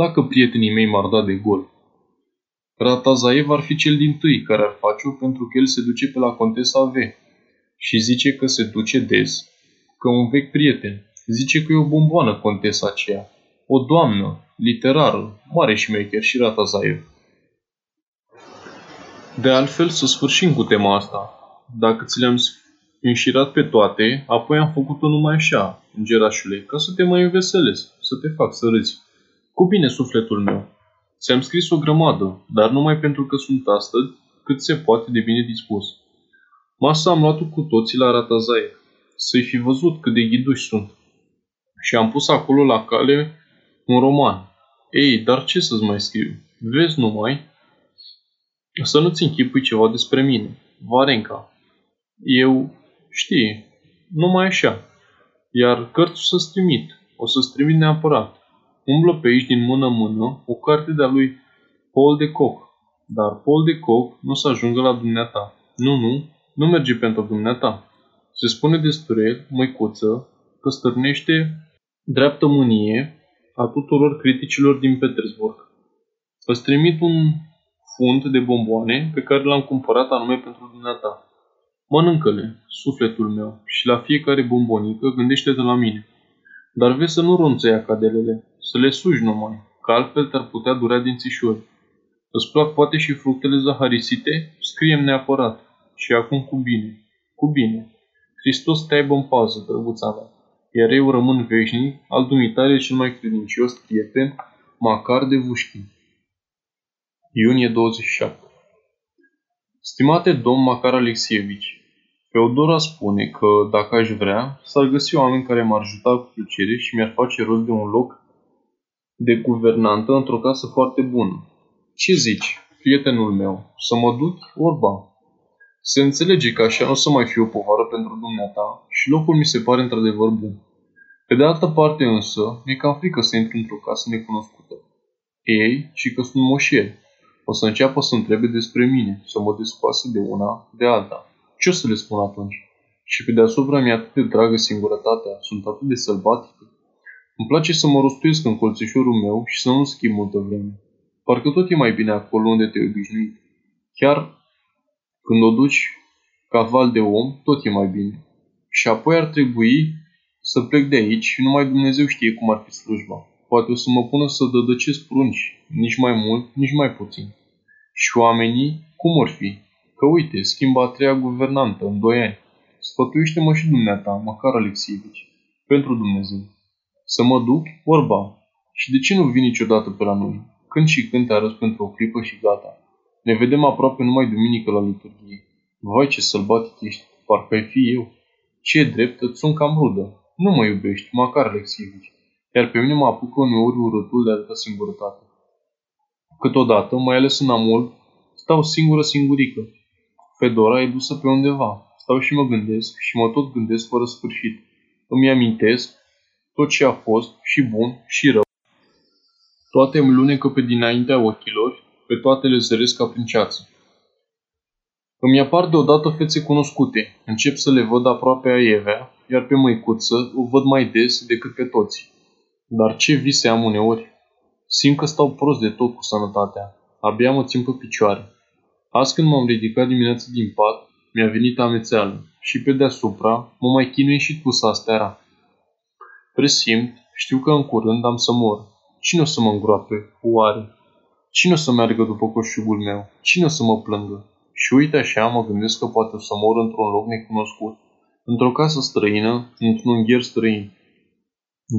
dacă prietenii mei m-ar da de gol. Ratazaev ar fi cel din tâi care ar face-o pentru că el se duce pe la Contesa V și zice că se duce des, că un vechi prieten. Zice că e o bomboană contesa aceea, o doamnă, literară, mare și șmecher și Ratazaev. De altfel, să sfârșim cu tema asta. Dacă ți le-am înșirat pe toate, apoi am făcut-o numai așa, îngerașule, ca să te mai înveselesc, să te fac să râzi. Cu bine, sufletul meu. Ți-am scris o grămadă, dar numai pentru că sunt astăzi cât se poate de bine dispus. Masa am luat cu toții la Ratazae, să-i fi văzut cât de ghiduși sunt. Și am pus acolo la cale un roman. Ei, dar ce să-ți mai scriu? Vezi numai? Să nu-ți închipui ceva despre mine. Varenca. Eu, știi, numai așa. Iar cărți să-ți trimit. O să-ți trimit neapărat umblă pe aici din mână-mână o carte de-a lui Paul de Koch. Dar Paul de Koch nu să ajungă la dumneata. Nu, nu, nu merge pentru dumneata. Se spune despre el, măicuță, că stârnește dreaptă mânie a tuturor criticilor din Petersburg. Îți trimit un fund de bomboane pe care l-am cumpărat anume pentru dumneata. Mănâncă-le, sufletul meu, și la fiecare bombonică gândește-te la mine. Dar vezi să nu ronțăi acadelele, să le sugi numai, că altfel te-ar putea durea dințișori. Îți plac poate și fructele zaharisite? Scriem neapărat. Și acum cu bine. Cu bine. Hristos te aibă în pază, drăguța mea. Iar eu rămân veșnic, al dumitare cel mai credincios prieten, Macar de Vușchin Iunie 27 Stimate domn Macar Alexievici, Feodora spune că, dacă aș vrea, s-ar găsi oameni care m-ar ajuta cu plăcere și mi-ar face rost de un loc de guvernantă într-o casă foarte bună. Ce zici, prietenul meu, să mă duc orba? Se înțelege că așa nu o să mai fie o povară pentru dumneata și locul mi se pare într-adevăr bun. Pe de altă parte însă, mi-e cam frică să intru într-o casă necunoscută. Ei, și că sunt moșieri, o să înceapă să întrebe despre mine, să mă descoase de una, de alta. Ce o să le spun atunci? Și pe deasupra mi-e atât de dragă singurătatea, sunt atât de sălbatică. Îmi place să mă rostuiesc în colțișorul meu și să nu schimb multă vreme. Parcă tot e mai bine acolo unde te obișnuit. Chiar când o duci ca val de om, tot e mai bine. Și apoi ar trebui să plec de aici și numai Dumnezeu știe cum ar fi slujba. Poate o să mă pună să dădăcesc prunci, nici mai mult, nici mai puțin. Și oamenii, cum or fi? Că uite, schimba a treia guvernantă în doi ani. Sfătuiește-mă și dumneata, măcar Alexievici, pentru Dumnezeu. Să mă duc, orba. Și de ce nu vii niciodată pe la noi? Când și când te arăți pentru o clipă și gata. Ne vedem aproape numai duminică la liturghie. Vai ce sălbatic ești, parcă ai fi eu. Ce e drept, îți sunt cam rudă. Nu mă iubești, măcar Alexievici. Iar pe mine mă apucă uneori urâtul de atâta singurătate. Câteodată, mai ales în amul, stau singură singurică. Fedora e dusă pe undeva. Stau și mă gândesc și mă tot gândesc fără sfârșit. Îmi amintesc tot ce a fost, și bun, și rău. Toate îmi lunecă pe dinaintea ochilor, pe toate le zăresc ca prin ceață. Îmi apar deodată fețe cunoscute, încep să le văd aproape aievea, iar pe măicuță o văd mai des decât pe toți. Dar ce vise am uneori! Simt că stau prost de tot cu sănătatea. Abia mă țin pe picioare. Azi când m-am ridicat dimineața din pat, mi-a venit amețeală și pe deasupra mă mai chinui și cu steara. Presimt, știu că în curând am să mor. Cine o să mă îngroape? Oare? Cine o să meargă după coșugul meu? Cine o să mă plângă? Și uite așa, mă gândesc că poate o să mor într-un loc necunoscut, într-o casă străină, într-un ungher străin.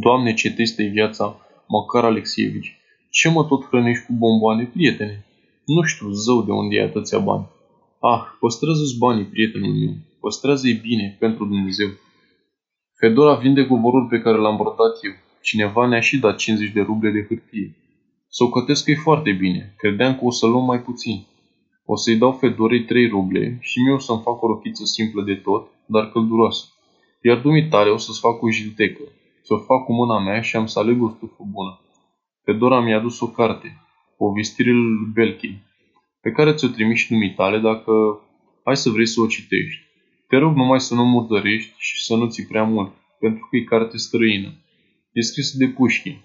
Doamne, ce tristă e viața, măcar Alexievici. Ce mă tot hrănești cu bomboane, prietene? Nu știu, zău, de unde e atâția bani. Ah, păstrează-ți banii, prietenul meu. Păstrează-i bine, pentru Dumnezeu. Fedora vinde coborul pe care l-am brodat eu. Cineva ne-a și dat 50 de ruble de hârtie. Să o cătesc că e foarte bine. Credeam că o să luăm mai puțin. O să-i dau Fedorei 3 ruble și mie o să-mi fac o rochiță simplă de tot, dar călduroasă. Iar dumitale o să-ți fac o jiltecă. Să o fac cu mâna mea și am să aleg o stufă bună. Fedora mi-a adus o carte, Povestirile lui Belkin, pe care ți-o trimis și dumitale dacă ai să vrei să o citești. Te rog numai să nu murdărești și să nu ți prea mult, pentru că e carte străină. E scrisă de Pușkin.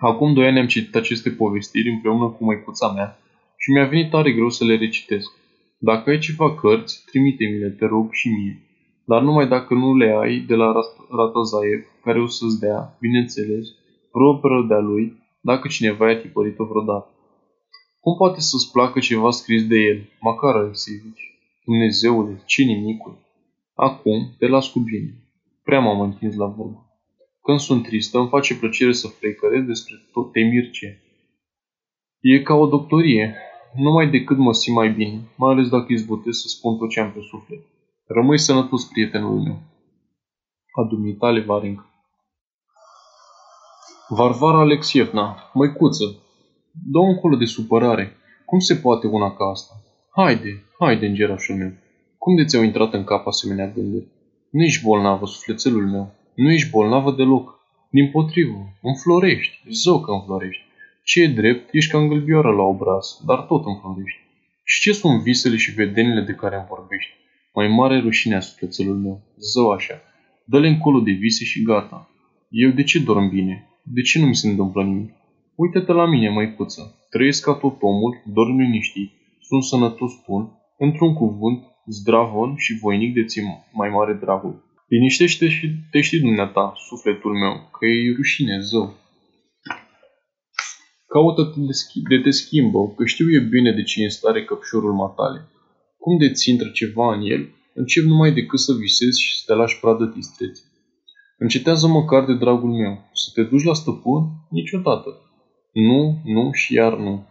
Acum doi ani am citit aceste povestiri împreună cu măicuța mea și mi-a venit tare greu să le recitesc. Dacă ai ceva cărți, trimite-mi-le, te rog, și mie. Dar numai dacă nu le ai de la Ratazaev, care o să-ți dea, bineînțeles, vreo de-a lui, dacă cineva i-a tipărit-o vreodată. Cum poate să-ți placă ceva scris de el, Macar Alexievici? Dumnezeule, ce nimicul! Acum te las cu bine. Prea m-am întins la vorbă. Când sunt tristă, îmi face plăcere să frecăresc despre tot Temirce. E ca o doctorie. Numai decât mă simt mai bine, mai ales dacă izbutesc să spun tot ce am pe suflet. Rămâi sănătos, prietenul meu. A dumitale Varenca. Varvara Alexievna, măicuță, dă încolo de supărare. Cum se poate una ca asta? Haide, haide, îngerașul meu. Cum de ți-au intrat în cap asemenea gânduri? Nu ești bolnavă, sufletelul meu. Nu ești bolnavă deloc. Din potrivă, înflorești, zău că înflorești. Ce e drept, ești ca îngâlbioară la obraz, dar tot înflorești. Și ce sunt visele și vedenile de care îmi vorbești? Mai mare rușinea sufletelul meu, zău așa. Dă-le încolo de vise și gata. Eu de ce dorm bine? De ce nu mi se întâmplă nimic? Uită-te la mine, măicuță. Trăiesc ca tot omul, dorm liniștit, sunt sănătos spun, într-un cuvânt, zdravon și voinic de ți mai mare dragul. Liniștește și te știi dumneata, sufletul meu, că e rușine, zău. Caută de te schimbă, că știu e bine de ce e în stare căpșorul matale. Cum de ți intră ceva în el, încep numai decât să visezi și să te lași pradă distreți. Încetează măcar de dragul meu. Să te duci la stăpân? Niciodată. Nu, nu și iar nu.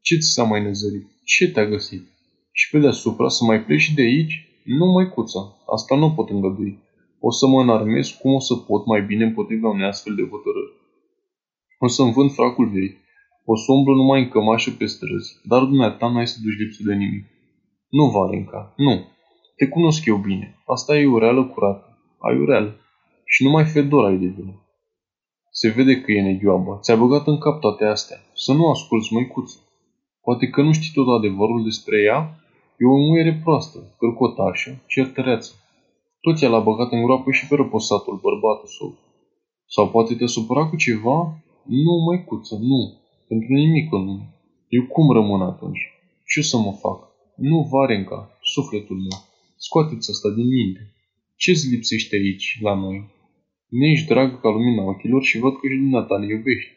Ce ți s-a mai năzărit? Ce te-a găsit? Și pe deasupra să mai pleci de aici? Nu, măicuță, asta nu pot îngădui. O să mă înarmez cum o să pot mai bine împotriva unei astfel de hotărâri. O să-mi vând fracul vechi. O să umblă numai în cămașă pe străzi, dar dumneata n-ai să duci lipsă de nimic. Nu, Valenca, nu. Te cunosc eu bine. Asta e ureală curată. Ai ureală. Și numai Fedora ai de vină. Se vede că e negioabă. Ți-a băgat în cap toate astea. Să nu asculți, măicuță. Poate că nu știi tot adevărul despre ea? E o muiere proastă, cărcotașă, certăreață. Tot ea l-a băgat în groapă și pe răposatul bărbatul său. Sau poate te supăra cu ceva? Nu, măicuță, nu. Pentru nimic nu. Eu cum rămân atunci? Ce să mă fac? Nu, Varenca, sufletul meu. Scoateți asta din minte. Ce-ți lipsește aici, la noi? Nu ești dragă ca lumina ochilor și văd că și dumneata ne iubești.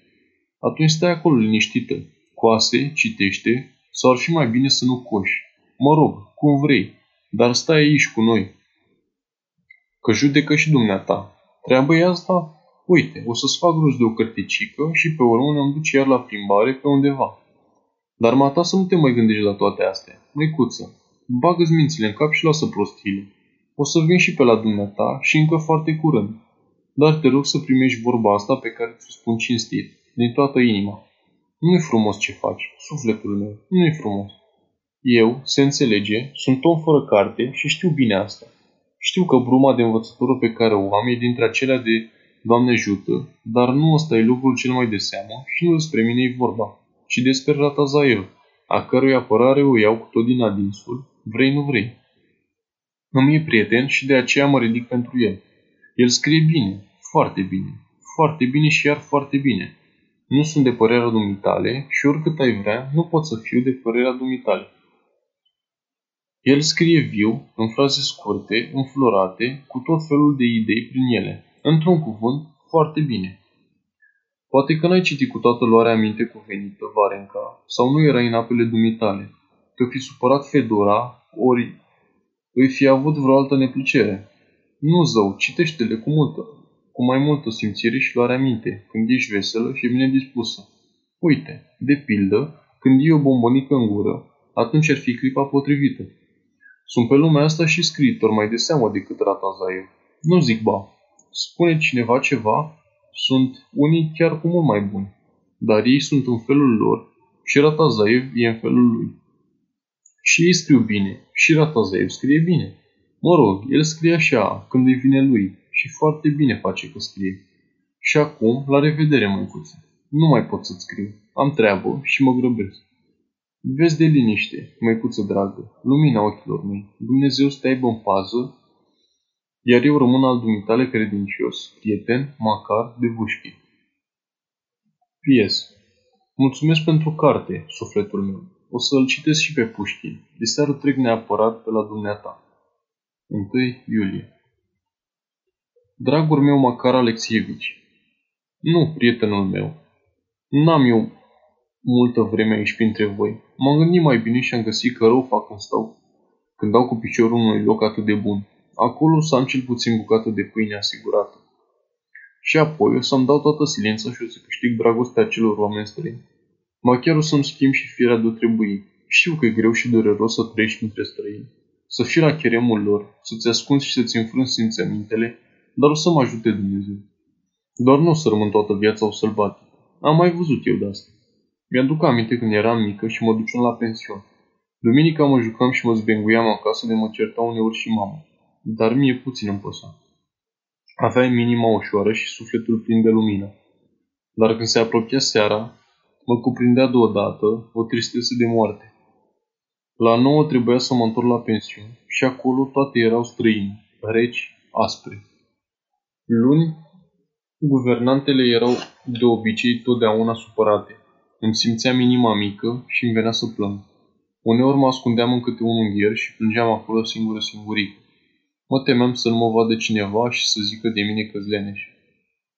Atunci stai acolo liniștită. Coase, citește, sau ar fi mai bine să nu coși. Mă rog, cum vrei, dar stai aici cu noi. Că judecă și dumneata. Treaba e asta? Uite, o să-ți fac rost de o cărticică și pe urmă ne-am duce iar la plimbare pe undeva. Dar mata să nu te mai gândești la toate astea. Măicuță, bagă-ți mințile în cap și lasă prostile. O să vin și pe la dumneata și încă foarte curând. Dar te rog să primești vorba asta pe care ți-o spun cinstit, din toată inima. Nu-i frumos ce faci, sufletul meu, nu-i frumos. Eu, se înțelege, sunt om fără carte și știu bine asta. Știu că bruma de învățătură pe care o am e dintre acelea de Doamne ajută, dar nu ăsta e lucrul cel mai de seamă și nu despre mine e vorba, ci despre Ratazael, a cărui apărare o iau cu tot din adinsul, vrei nu vrei. Îmi e prieten și de aceea mă ridic pentru el. El scrie bine, foarte bine, foarte bine și iar foarte bine. Nu sunt de părerea dumitale și oricât ai vrea, nu pot să fiu de părerea dumitale. El scrie viu, în fraze scurte, înflorate, cu tot felul de idei prin ele. Într-un cuvânt, foarte bine. Poate că n-ai citit cu toată luarea minte cuvenită, Varenca, sau nu era în apele dumitale. Te fi supărat Fedora, ori îi fi avut vreo altă neplăcere. Nu, zău, citește-le cu multă, cu mai multă simțire și luarea minte, când ești veselă și bine dispusă. Uite, de pildă, când e o bombonică în gură, atunci ar fi clipa potrivită. Sunt pe lumea asta și scriitor mai de seamă decât Ratazaev. Nu zic ba. Spune cineva ceva, sunt unii chiar cu mult mai buni. Dar ei sunt în felul lor și Ratazaev e în felul lui. Și ei scriu bine, și Ratazaev scrie bine. Mă rog, el scrie așa, când îi vine lui, și foarte bine face că scrie. Și acum, la revedere, măicuță. Nu mai pot să-ți scriu. Am treabă și mă grăbesc. Vezi de liniște, măicuță dragă, lumina ochilor mei. Dumnezeu să te aibă în pază, iar eu rămân al dumitale credincios, prieten, macar, de vușchi. P.S. Mulțumesc pentru carte, sufletul meu. O să-l citesc și pe Pușkin. De seară trec neapărat pe la dumneata. 1 iulie Dragul meu Macar Alexievici, nu, prietenul meu, n-am eu multă vreme aici printre voi. M-am gândit mai bine și am găsit că rău fac când stau, când dau cu piciorul unui loc atât de bun. Acolo să am cel puțin bucată de pâine asigurată. Și apoi o să-mi dau toată silința și o să câștig dragostea celor oameni străini. Mă chiar o să-mi schimb și firea de-o trebui. Știu că e greu și dureros să trăiești între străini. Să fii la cheremul lor, să-ți ascunzi și să-ți înfrânzi simțămintele, dar o să mă ajute Dumnezeu. Doar nu o să rămân toată viața o sălbatică. Am mai văzut eu de asta. Mi-aduc aminte când eram mică și mă duceam la pension. Duminica mă jucam și mă zbenguiam acasă de mă certa uneori și mama. Dar mie puțin îmi păsa. Aveai minima ușoară și sufletul plin de lumină. Dar când se apropia seara, mă cuprindea deodată o tristețe de moarte. La nouă trebuia să mă întorc la pensiune și acolo toate erau străini, reci, aspre. Luni, guvernantele erau de obicei totdeauna supărate. Îmi simțeam inima mică și îmi venea să plâng. Uneori mă ascundeam în câte un unghier și plângeam acolo singură singurică. Mă temeam să nu mă vadă cineva și să zică de mine că leneș.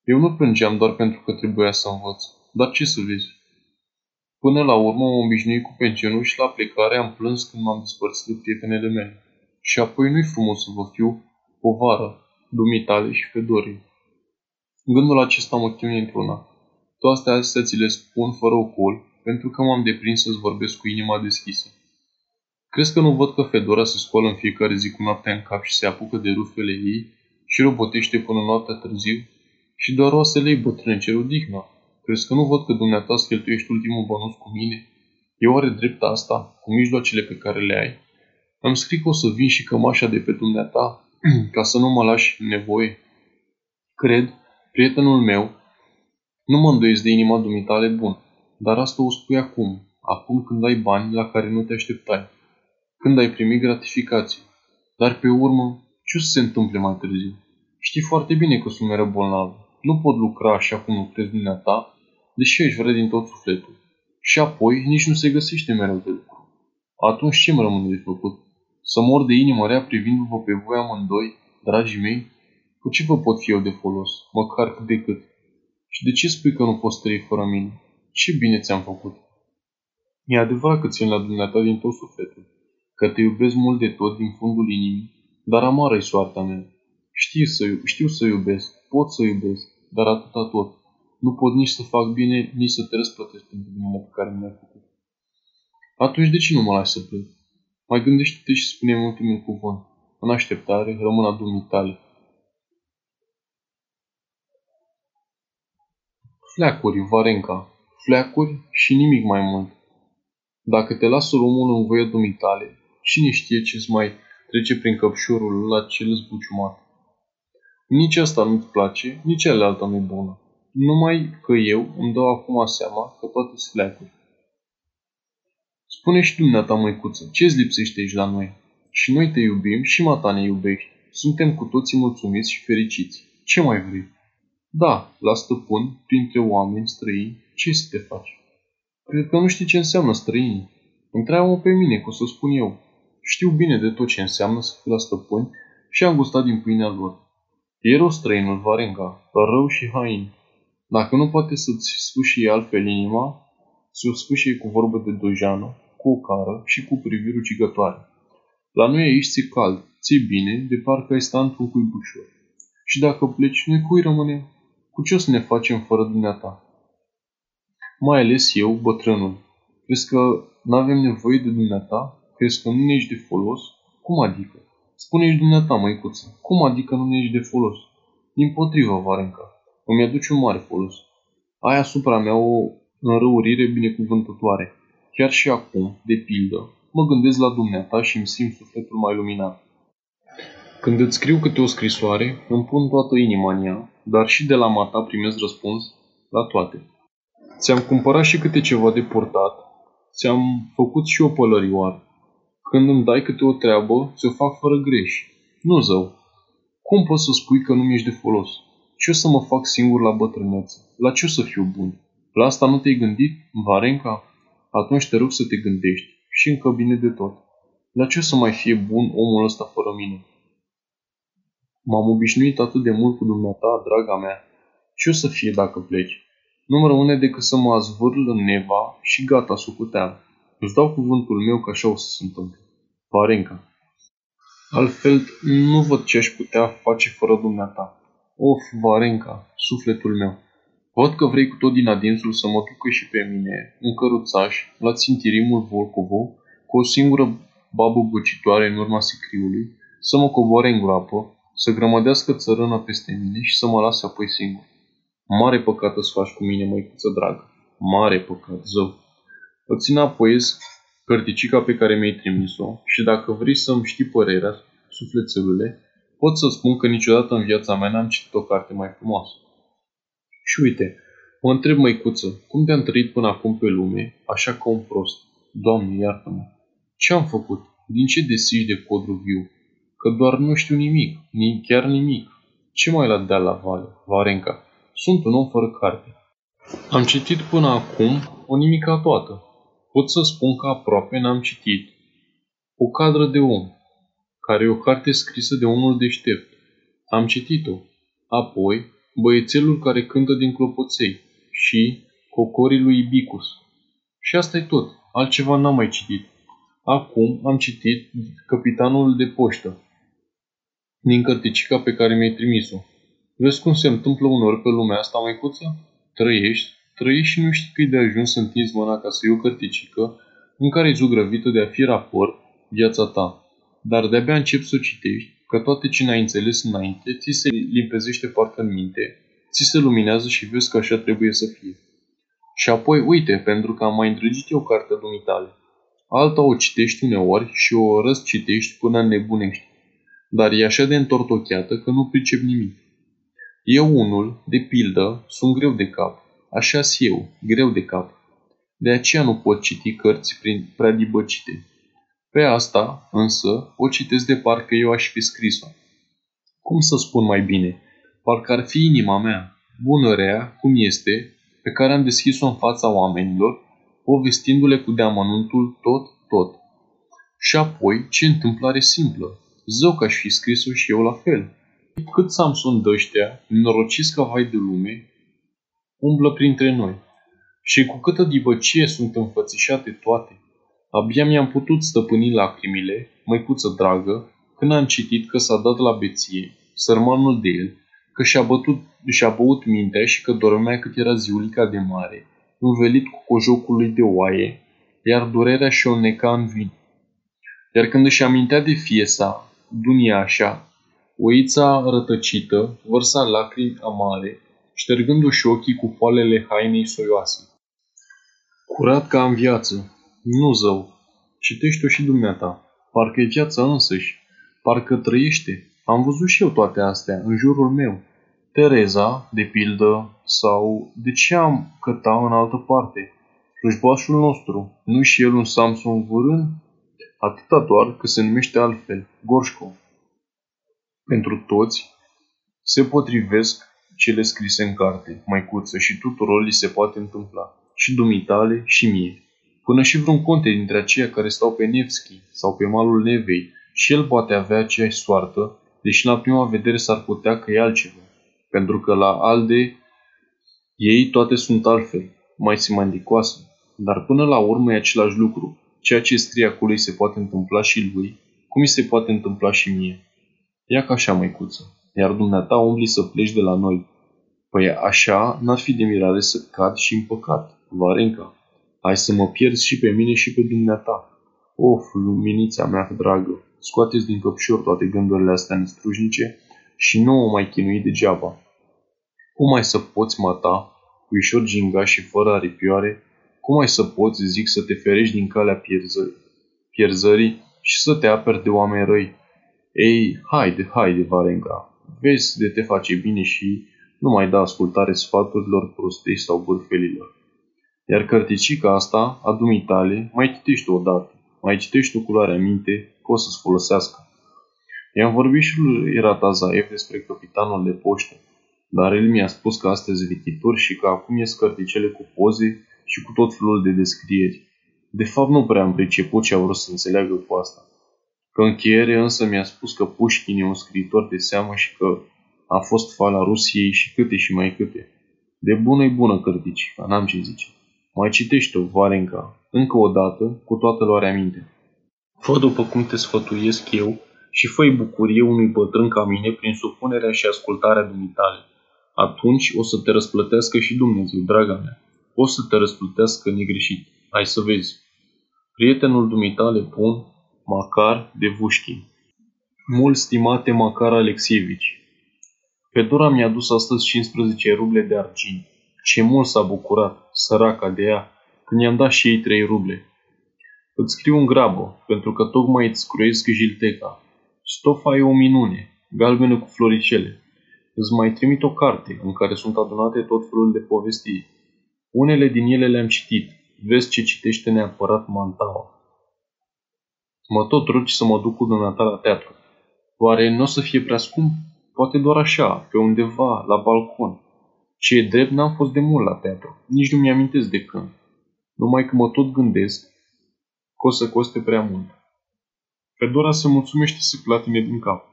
Eu nu plângeam doar pentru că trebuia să învăț. Dar ce să vezi? Până la urmă mă obișnui cu pensionul și la plecare am plâns când m-am despărțit de prietenele mele. Și apoi nu-i frumos să vă fiu povară, dumitale și fedorii. Gândul acesta mă chinuie într-una. Toate astea ți le spun fără ocol, pentru că m-am deprins să-ți vorbesc cu inima deschisă. Crezi că nu văd că Fedora se scoală în fiecare zi cu noaptea în cap și se apucă de rufele ei și robotește până noaptea târziu? Și doar oasele ei bătrâne cer odihna. Crezi că nu văd că dumneata îți cheltuiești ultimul bănuț cu mine? Eu are drept asta, cu mijloacele pe care le ai? Am scris că o să vin și cămașa de pe dumneata, ca să nu mă lași nevoie. Cred, prietenul meu, nu mă îndoiesc de inima dumitale bun, dar asta o spui acum, acum când ai bani la care nu te așteptai, când ai primit gratificații. Dar pe urmă, ce o să se întâmple mai târziu? Știi foarte bine că sunt mereu bolnav. Nu pot lucra așa cum lucrezi dumneata, deși aș vrea din tot sufletul. Și apoi nici nu se găsește mereu de lucru. Atunci ce mă rămâne de făcut? Să mor de inimă rea privindu-vă pe voi amândoi, dragii mei? Cu ce vă pot fi eu de folos, măcar cât de cât? Și de ce spui că nu poți trăi fără mine? Ce bine ți-am făcut? E adevărat că țin la dumneata din tot sufletul, că te iubesc mult de tot din fundul inimii, dar amară e soarta mea. Știu să, știu să iubesc, pot să iubesc, dar atâta tot. Nu pot nici să fac bine, nici să te răsplătesc pentru binele pe care mi-ai făcut. Atunci de ce nu mă lași să plec? Mai gândește-te și spune-mi ultimul cuvânt. În așteptare, rămân a tale. Fleacuri, Varenca, fleacuri și nimic mai mult. Dacă te lasă omul în voia dumitale, cine știe ce-ți mai trece prin căpșorul la cel zbuciumat. Nici asta nu-ți place, nici alealta nu-i bună. Numai că eu îmi dau acum seama că toate sunt fleacuri. Spune și dumneata, măicuță, ce-ți lipsește aici la noi? Și noi te iubim și mata ne iubești. Suntem cu toții mulțumiți și fericiți. Ce mai vrei? Da, la stăpân, printre oameni străini, ce să te faci? Cred că nu știi ce înseamnă străini. Întreabă-mă pe mine, că o să spun eu. Știu bine de tot ce înseamnă să fii la stăpâni și am gustat din pâinea lor. E rău străinul Varenga, rău și hain. Dacă nu poate să-ți sfâșie altfel inima, ți-o sfâșie cu vorbă de dojană, cu o cară și cu priviri ucigătoare. La noi aici ți-e cald, ți-e bine, de parcă ai sta într-un cuibușor. Și dacă pleci, noi cui rămâne? Cu ce o să ne facem fără dumneata? Mai ales eu, bătrânul. Crezi că nu avem nevoie de dumneata? Crezi că nu ne ești de folos? Cum adică? Spune-și dumneata, măicuță, cum adică nu ne ești de folos? Din potrivă, Varenca, îmi aduce un mare folos. Ai asupra mea o înrăurire binecuvântătoare. Chiar și acum, de pildă, mă gândesc la dumneata și îmi simt sufletul mai luminat. Când îți scriu câte o scrisoare, îmi pun toată inima în ea, dar și de la mata primesc răspuns la toate. Ți-am cumpărat și câte ceva de portat, ți-am făcut și o pălărioară. Când îmi dai câte o treabă, ți-o fac fără greș. Nu zău. Cum poți să spui că nu mi-ești de folos? Ce o să mă fac singur la bătrânețe? La ce o să fiu bun? La asta nu te-ai gândit, Varenca? Atunci te rog să te gândești și încă bine de tot. La ce o să mai fie bun omul ăsta fără mine? M-am obișnuit atât de mult cu dumneata, draga mea. Ce o să fie dacă pleci? Nu-mi rămâne decât să mă azvârl în neva și gata, sucuteam. Îți dau cuvântul meu că așa o să se întâmple. Varenca. Altfel, nu văd ce aș putea face fără dumneata. Of, Varenca, sufletul meu. Văd că vrei cu tot din adinsul să mă ducă și pe mine, un căruțaș, la țintirimul Volcovo, cu o singură babă băcitoare în urma sicriului, să mă coboare în groapă, să grămădească țărână peste mine și să mă lase apoi singur. Mare păcat îți faci cu mine, măicuță dragă. Mare păcat, zău. Îți înapoiez cărticica pe care mi-ai trimis-o și dacă vrei să-mi știi părerea, sufletelule, pot să spun că niciodată în viața mea n-am citit o carte mai frumoasă. Și uite, mă întreb, măicuță, cum te-am trăit până acum pe lume, așa ca un prost? Doamne, iartă-mă! Ce am făcut? Din ce desici de codru viu? Că doar nu știu nimic, ni chiar nimic. Ce mai la deal la vale, Varenca? Sunt un om fără carte. Am citit până acum o nimica toată. Pot să spun că aproape n-am citit. O cadră de om, care e o carte scrisă de unul deștept. Am citit-o. Apoi, băiețelul care cântă din clopoței și cocorii lui Ibicus. Și asta e tot. Altceva n-am mai citit. Acum am citit Capitanul de poștă din cărticica pe care mi-ai trimis-o. Vezi cum se întâmplă uneori pe lumea asta, măicuță? Trăiești, Trăiești și nu știi că e de ajuns să întinzi mâna ca să iei o cărticică în care e zugrăvită de a fi raport viața ta. Dar de-abia începi să o citești, că toate ce n-ai înțeles înainte, ți se limpezește parcă în minte, ți se luminează și vezi că așa trebuie să fie. Și apoi, uite, pentru că am mai îndrăgit eu cartea dumitale. Alta o citești uneori și o răscitești până nebunești. Dar e așa de întortocheată că nu pricep nimic. Eu unul, de pildă, sunt greu de cap. așa eu, greu de cap. De aceea nu pot citi cărți prin prea dibăcite. Pe asta, însă, o citesc de parcă eu aș fi scris-o. Cum să spun mai bine? Parcă ar fi inima mea, bună rea, cum este, pe care am deschis-o în fața oamenilor, povestindu-le cu deamănuntul tot, tot. Și apoi, ce întâmplare simplă. Zău că aș fi scris-o și eu la fel. Cât Samson dăștea, norociți ca vai de lume, umblă printre noi. Și cu câtă dibăcie sunt înfățișate toate. Abia mi-am putut stăpâni lacrimile, măicuță dragă, când am citit că s-a dat la beție, sărmanul de el, că și-a, bătut, și-a băut mintea și că dormea cât era ziulica de mare, învelit cu cojocul lui de oaie, iar durerea și-o neca în vin. Iar când își amintea de fie sa, așa, oița rătăcită vărsa lacrimi amare, ștergându-și ochii cu poalele hainei soioase. Curat ca în viață, nu zău, citește-o și dumneata, parcă e viața însăși, parcă trăiește. Am văzut și eu toate astea în jurul meu. Tereza, de pildă, sau de ce am căta în altă parte? Slujbașul nostru, nu și el un Samson vârân? Atâta doar că se numește altfel, Gorșcov. Pentru toți se potrivesc cele scrise în carte, măicuță, și tuturor li se poate întâmpla, și dumitale și mie. Până și vreun conte dintre aceia care stau pe Nevski sau pe malul Nevei, și el poate avea aceeași soartă, deși la prima vedere s-ar putea că e altceva pentru că la ALDE ei toate sunt altfel, mai simandicoase, dar până la urmă e același lucru. Ceea ce scrie acolo îi se poate întâmpla și lui, cum îi se poate întâmpla și mie. Ia ca așa, măicuță, iar dumneata umbli să pleci de la noi. Păi așa n-ar fi de mirare să cad și în păcat, Varenca. Hai să mă pierzi și pe mine și pe dumneata. Of, luminița mea dragă, scoateți din căpșor toate gândurile astea nestrujnice și nu o mai chinui degeaba. Cum ai să poți mata, ușor ginga și fără aripioare, cum ai să poți, zic, să te ferești din calea pierzării, pierzării și să te aperi de oameni răi? Ei, haide, haide, Varenga, vezi de te face bine și nu mai da ascultare sfaturilor prostei sau bârfelilor. Iar cărticica asta, a dumitale, mai citești o dată, mai citești o culoare minte, că o să-ți folosească. I-am vorbit și lui Iratazaev despre capitanul de poștă, dar el mi-a spus că astăzi vitituri și că acum e scărticele cu poze și cu tot felul de descrieri. De fapt, nu prea am priceput ce a vrut să înțeleagă cu asta. Că încheiere însă mi-a spus că Pușkin e un scriitor de seamă și că a fost fala Rusiei și câte și mai câte. De bună e bună cărticica, n-am ce zice. Mai citește-o, Varenca, încă o dată, cu toată luarea minte. Fă după cum te sfătuiesc eu și făi bucurie unui bătrân ca mine prin supunerea și ascultarea dumitale. Atunci o să te răsplătească și Dumnezeu, draga mea. O să te răsplătească negreșit. Hai să vezi. Prietenul dumitale bun, Macar de Vușchin. Mult stimate Macar Alexievici, Fedora mi-a dus astăzi 15 ruble de argint. Ce mult s-a bucurat, săraca de ea, când i-am dat și ei 3 ruble. Îți scriu în grabă, pentru că tocmai îți scruiesc jilteca. Stofa e o minune, galbenă cu floricele. Îți mai trimit o carte în care sunt adunate tot felul de povestiri. Unele din ele le-am citit. Vezi ce citește neapărat Mantaua. Mă tot rogi să mă duc cu dumneata la teatru. Oare nu o să fie prea scump? Poate doar așa, pe undeva, la balcon. Ce e drept, n-am fost de mult la teatru. Nici nu mi-amintesc de când. Numai că mă tot gândesc că o să coste prea mult. Fedora se mulțumește să clatine din cap.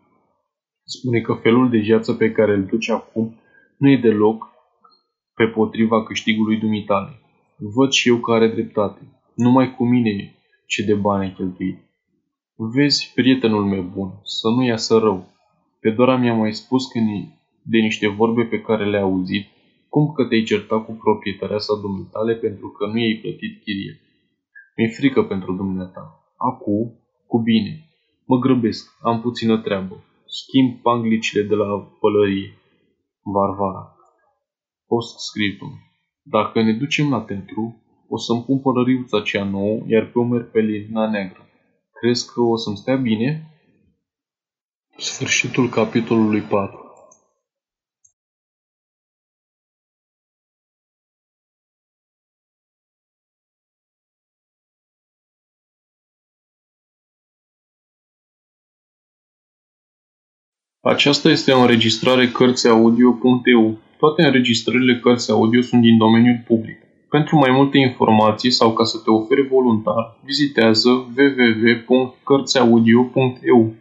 Spune că felul de viață pe care îl duce acum nu e deloc pe potriva câștigului dumitale. Văd și eu că are dreptate. Numai cu mine ce de bani ai cheltuit. Vezi, prietenul meu bun, să nu iasă rău. Fedora mi-a mai spus că de niște vorbe pe care le-a auzit Cum că te-ai certat cu proprietarea sa dumitale pentru că nu i-ai plătit chirie? Mi-e frică pentru dumneata. Acu, cu bine. Mă grăbesc, am puțină treabă. Schimb panglicile de la pălărie. Varvara. Post-scriptum. Dacă ne ducem la tentru, o să-mi pun pălăriuța cea nouă, iar pe umer pelina neagră. Crezi că o să-mi stea bine? Sfârșitul capitolului 4 Aceasta este o înregistrare Cărțiaudio.eu. Toate înregistrările Cărțiaudio sunt din domeniul public. Pentru mai multe informații sau ca să te oferi voluntar, vizitează www.cărțiaudio.eu.